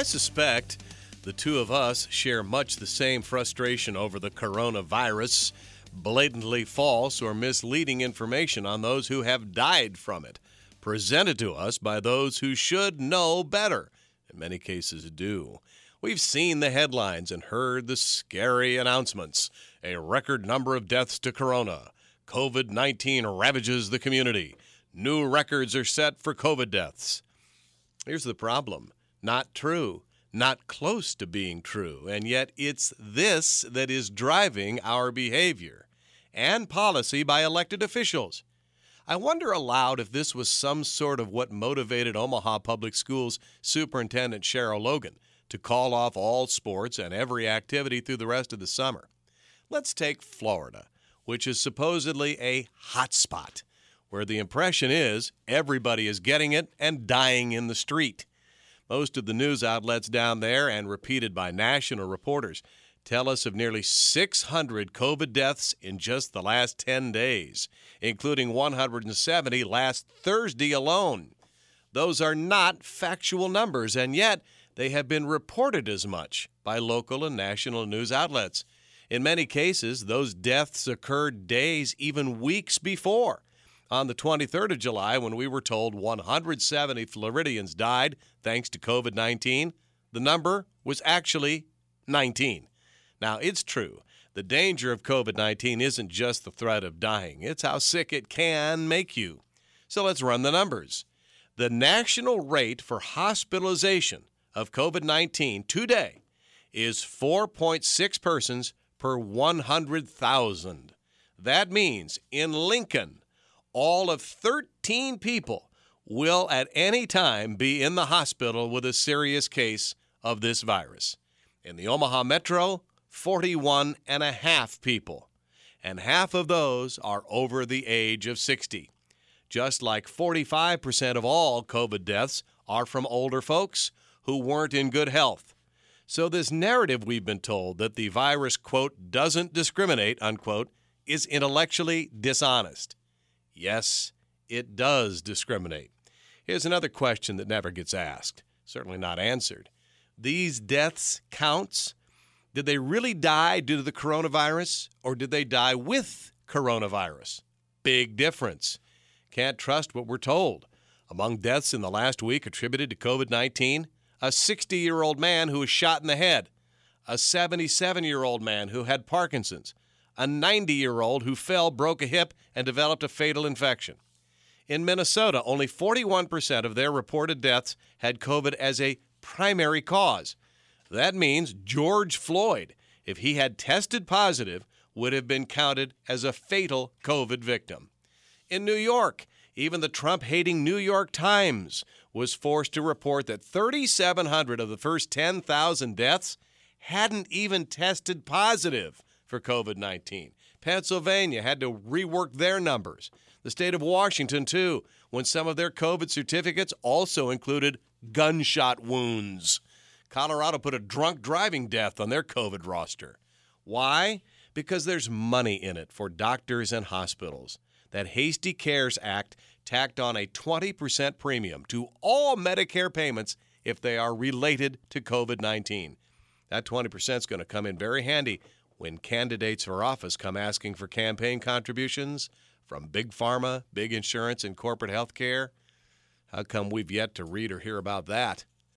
I suspect the two of us share much the same frustration over the coronavirus, blatantly false or misleading information on those who have died from it, presented to us by those who should know better, in many cases do. We've seen the headlines and heard the scary announcements. A record number of deaths to corona. COVID 19 ravages the community. New records are set for COVID deaths. Here's the problem not true, not close to being true, and yet it's this that is driving our behavior and policy by elected officials. I wonder aloud if this was some sort of what motivated Omaha Public Schools Superintendent Cheryl Logan to call off all sports and every activity through the rest of the summer. Let's take Florida, which is supposedly a hot spot, where the impression is everybody is getting it and dying in the street. Most of the news outlets down there, and repeated by national reporters, tell us of nearly 600 COVID deaths in just the last 10 days, including 170 last Thursday alone. Those are not factual numbers, and yet they have been reported as much by local and national news outlets. In many cases, those deaths occurred days, even weeks before. On the 23rd of July, when we were told 170 Floridians died thanks to COVID 19, the number was actually 19. Now, it's true. The danger of COVID 19 isn't just the threat of dying, it's how sick it can make you. So let's run the numbers. The national rate for hospitalization of COVID 19 today is 4.6 persons per 100,000. That means in Lincoln, all of 13 people will at any time be in the hospital with a serious case of this virus. In the Omaha Metro, 41 and a half people, and half of those are over the age of 60. Just like 45% of all COVID deaths are from older folks who weren't in good health. So, this narrative we've been told that the virus, quote, doesn't discriminate, unquote, is intellectually dishonest. Yes, it does discriminate. Here's another question that never gets asked, certainly not answered. These deaths counts? Did they really die due to the coronavirus or did they die with coronavirus? Big difference. Can't trust what we're told. Among deaths in the last week attributed to COVID 19, a 60 year old man who was shot in the head, a 77 year old man who had Parkinson's, a 90 year old who fell, broke a hip, and developed a fatal infection. In Minnesota, only 41% of their reported deaths had COVID as a primary cause. That means George Floyd, if he had tested positive, would have been counted as a fatal COVID victim. In New York, even the Trump hating New York Times was forced to report that 3,700 of the first 10,000 deaths hadn't even tested positive for COVID 19. Pennsylvania had to rework their numbers. The state of Washington, too, when some of their COVID certificates also included gunshot wounds. Colorado put a drunk driving death on their COVID roster. Why? Because there's money in it for doctors and hospitals. That Hasty Cares Act tacked on a 20% premium to all Medicare payments if they are related to COVID 19. That 20% is going to come in very handy when candidates for office come asking for campaign contributions from big pharma, big insurance, and corporate health care. How come we've yet to read or hear about that?